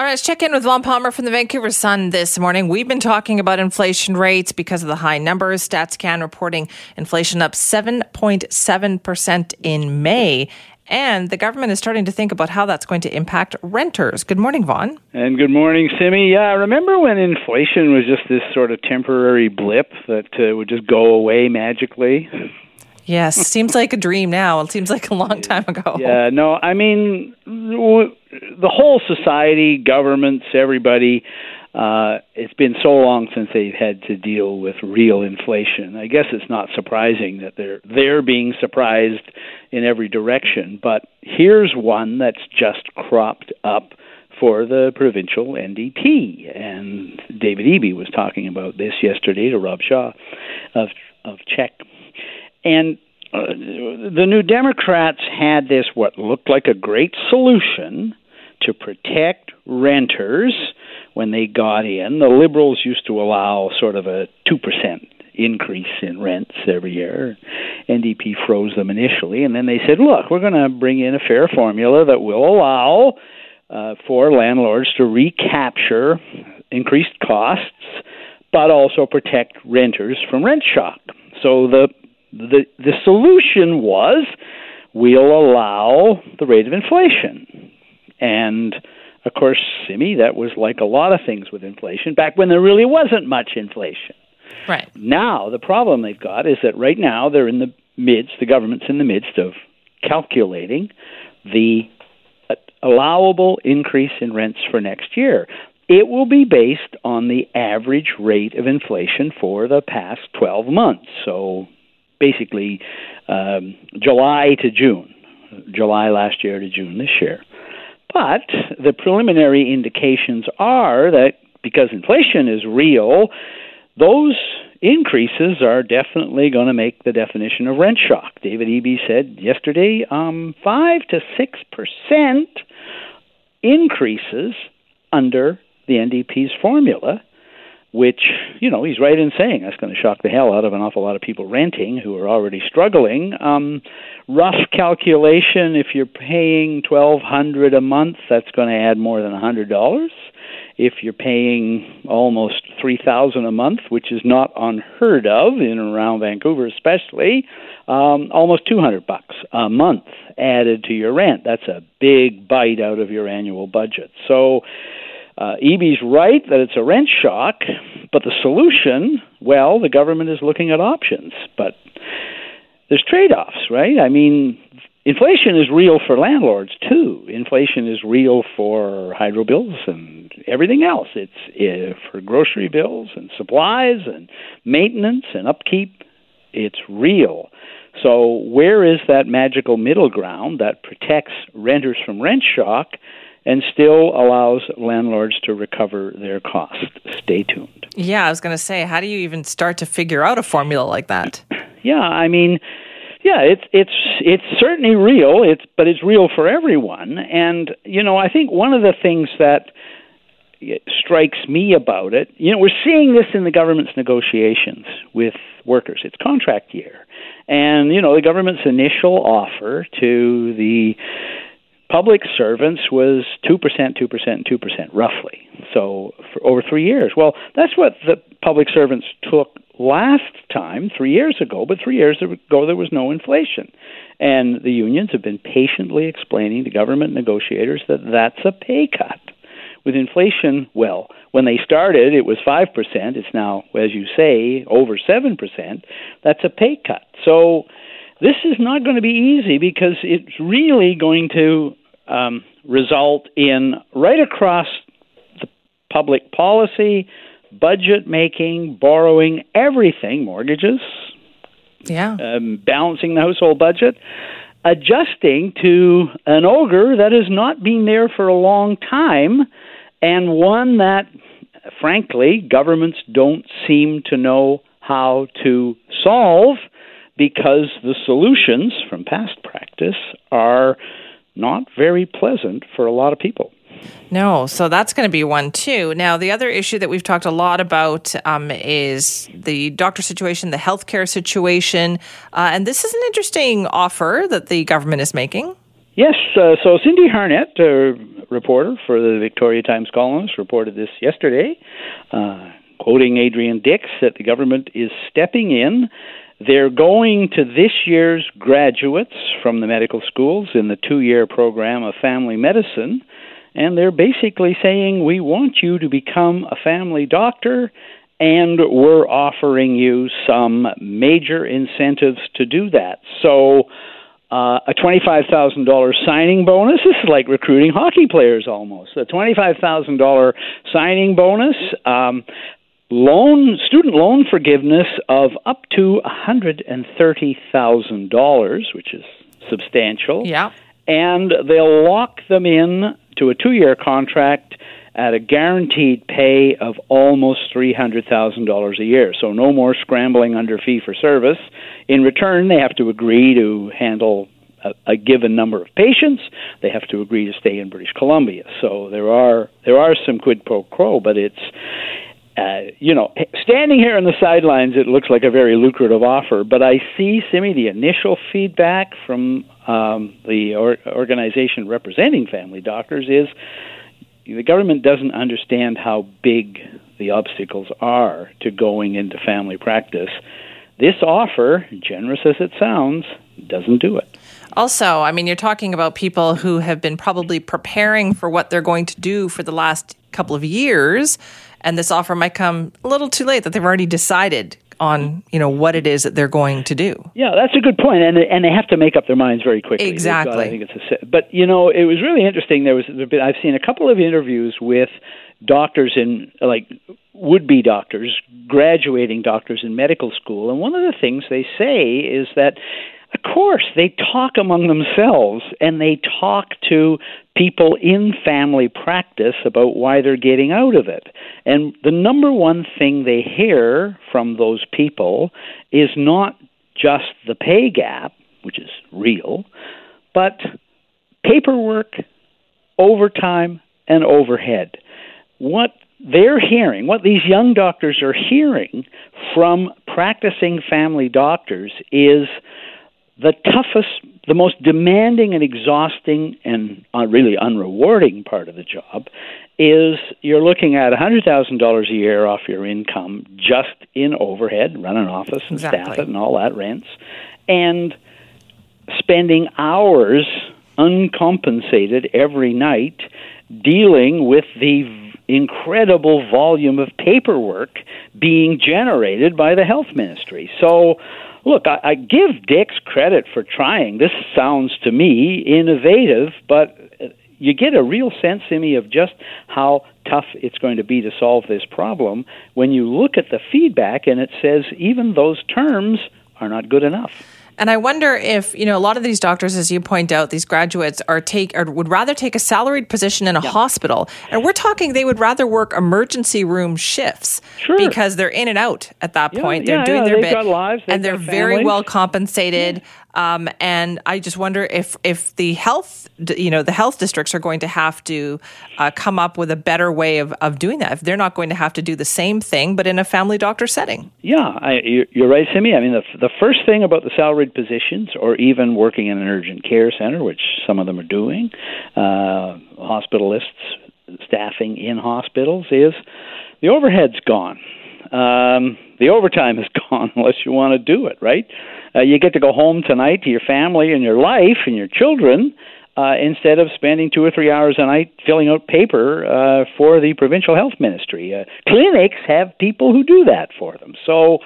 All right, let's check in with Vaughn Palmer from the Vancouver Sun this morning. We've been talking about inflation rates because of the high numbers. StatsCan reporting inflation up 7.7% in May. And the government is starting to think about how that's going to impact renters. Good morning, Vaughn. And good morning, Simi. Yeah, remember when inflation was just this sort of temporary blip that uh, would just go away magically? Yes, seems like a dream now. It seems like a long time ago. Yeah, no, I mean, the whole society, governments, everybody, uh, it's been so long since they've had to deal with real inflation. I guess it's not surprising that they're they're being surprised in every direction. But here's one that's just cropped up for the provincial NDP, and David Eby was talking about this yesterday to Rob Shaw of of CHEK, and uh, the New Democrats had this what looked like a great solution to protect renters when they got in. The Liberals used to allow sort of a 2% increase in rents every year. NDP froze them initially, and then they said, look, we're going to bring in a fair formula that will allow uh, for landlords to recapture increased costs, but also protect renters from rent shock. So the the the solution was we'll allow the rate of inflation. And of course, Simi, that was like a lot of things with inflation back when there really wasn't much inflation. Right. Now, the problem they've got is that right now they're in the midst, the government's in the midst of calculating the uh, allowable increase in rents for next year. It will be based on the average rate of inflation for the past 12 months. So basically um, July to June, July last year to June this year. But the preliminary indications are that because inflation is real, those increases are definitely going to make the definition of rent shock. David Eby said yesterday, um, five to six percent increases under the NDP's formula which, you know, he's right in saying that's going to shock the hell out of an awful lot of people renting who are already struggling. Um, rough calculation, if you're paying twelve hundred a month, that's going to add more than a hundred dollars. If you're paying almost three thousand a month, which is not unheard of in and around Vancouver, especially, um, almost two hundred bucks a month added to your rent. That's a big bite out of your annual budget. So uh, Eby's right that it's a rent shock, but the solution, well, the government is looking at options. But there's trade offs, right? I mean, inflation is real for landlords too. Inflation is real for hydro bills and everything else. It's uh, for grocery bills and supplies and maintenance and upkeep. It's real. So, where is that magical middle ground that protects renters from rent shock and still allows landlords to recover their cost. Stay tuned. Yeah, I was going to say, how do you even start to figure out a formula like that? Yeah, I mean, yeah, it's it's it's certainly real. It's but it's real for everyone. And you know, I think one of the things that strikes me about it, you know, we're seeing this in the government's negotiations with workers. It's contract year. And, you know, the government's initial offer to the public servants was 2%, 2%, 2%, roughly. So for over three years. Well, that's what the public servants took last time, three years ago, but three years ago there was no inflation. And the unions have been patiently explaining to government negotiators that that's a pay cut. With inflation, well, when they started, it was 5%. It's now, as you say, over 7%. That's a pay cut. So this is not going to be easy because it's really going to um, result in right across the public policy, budget making, borrowing, everything, mortgages, yeah, um, balancing the household budget, adjusting to an ogre that has not been there for a long time, and one that, frankly, governments don't seem to know how to solve because the solutions from past practice are not very pleasant for a lot of people. No, so that's going to be one too. Now, the other issue that we've talked a lot about um, is the doctor situation, the healthcare situation, uh, and this is an interesting offer that the government is making. Yes, uh, so Cindy Harnett, uh, reporter for the Victoria Times Colonist, reported this yesterday, uh, quoting Adrian Dix that the government is stepping in. They're going to this year's graduates from the medical schools in the two year program of family medicine, and they're basically saying, We want you to become a family doctor and we're offering you some major incentives to do that. So, uh, a $25,000 signing bonus. This is like recruiting hockey players almost. A $25,000 signing bonus. Um, loan student loan forgiveness of up to $130,000, which is substantial. Yeah. And they'll lock them in to a 2-year contract at a guaranteed pay of almost $300,000 a year. So no more scrambling under fee for service. In return, they have to agree to handle a, a, given number of patients. They have to agree to stay in British Columbia. So there are there are some quid pro quo, but it's uh, you know, standing here on the sidelines, it looks like a very lucrative offer. But I see, Simi, the initial feedback from um, the or- organization representing family doctors is the government doesn't understand how big the obstacles are to going into family practice. This offer, generous as it sounds, doesn't do it. Also, I mean, you're talking about people who have been probably preparing for what they're going to do for the last couple of years, and this offer might come a little too late that they've already decided on you know what it is that they're going to do. Yeah, that's a good point, and and they have to make up their minds very quickly. Exactly. Got, I think it's a, but you know it was really interesting. There was I've seen a couple of interviews with doctors in like would be doctors, graduating doctors in medical school, and one of the things they say is that of course, they talk among themselves and they talk to people in family practice about why they're getting out of it. And the number one thing they hear from those people is not just the pay gap, which is real, but paperwork, overtime, and overhead. What they're hearing, what these young doctors are hearing from practicing family doctors is the toughest, the most demanding and exhausting and uh, really unrewarding part of the job is you're looking at $100,000 a year off your income just in overhead, run an office and exactly. staff it and all that rents, and spending hours uncompensated every night dealing with the incredible volume of paperwork being generated by the health ministry. So, look, I, I give Dix credit for trying. This sounds to me innovative, but uh, you get a real sense, Simi, of just how tough it's going to be to solve this problem when you look at the feedback and it says even those terms are not good enough. And I wonder if, you know, a lot of these doctors, as you point out, these graduates are take or would rather take a salaried position in a yeah. hospital. And we're talking they would rather work emergency room shifts sure. because they're in and out at that yeah, point. Yeah, they're doing their bit. Lives, and they're very well compensated. Um, and I just wonder if if the health you know the health districts are going to have to uh, come up with a better way of, of doing that if they're not going to have to do the same thing but in a family doctor setting. Yeah, I, you're right, Simi. I mean, the the first thing about the salaried positions, or even working in an urgent care center, which some of them are doing, uh, hospitalists staffing in hospitals, is the overhead's gone. Um, the overtime is gone unless you want to do it, right? Uh, you get to go home tonight to your family and your life and your children uh, instead of spending two or three hours a night filling out paper uh, for the provincial health ministry. Uh, clinics have people who do that for them. So,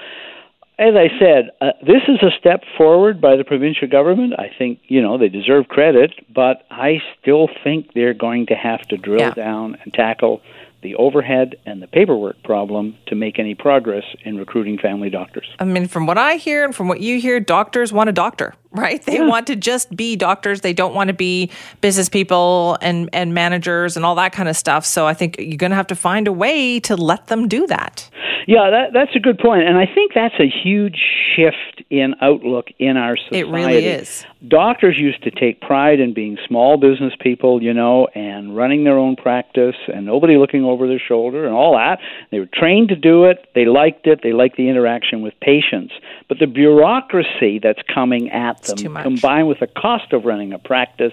as I said, uh, this is a step forward by the provincial government. I think you know they deserve credit, but I still think they're going to have to drill yeah. down and tackle the overhead and the paperwork problem to make any progress in recruiting family doctors. I mean, from what I hear and from what you hear, doctors want a doctor, right? They yeah. want to just be doctors. They don't want to be business people and, and managers and all that kind of stuff. So I think you're going to have to find a way to let them do that. Yeah, that, that's a good point, and I think that's a huge shift in outlook in our society. It really is. Doctors used to take pride in being small business people, you know, and running their own practice, and nobody looking over their shoulder, and all that. They were trained to do it. They liked it. They liked the interaction with patients. But the bureaucracy that's coming at them, combined with the cost of running a practice,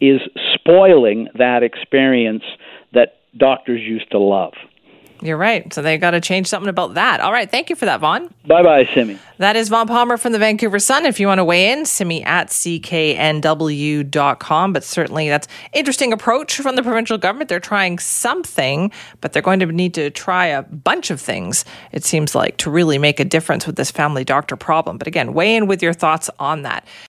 is spoiling that experience that doctors used to love. You're right. So they got to change something about that. All right. Thank you for that, Vaughn. Bye bye, Simi. That is Vaughn Palmer from the Vancouver Sun. If you want to weigh in, Simi at cknw.com. But certainly that's interesting approach from the provincial government. They're trying something, but they're going to need to try a bunch of things, it seems like, to really make a difference with this family doctor problem. But again, weigh in with your thoughts on that.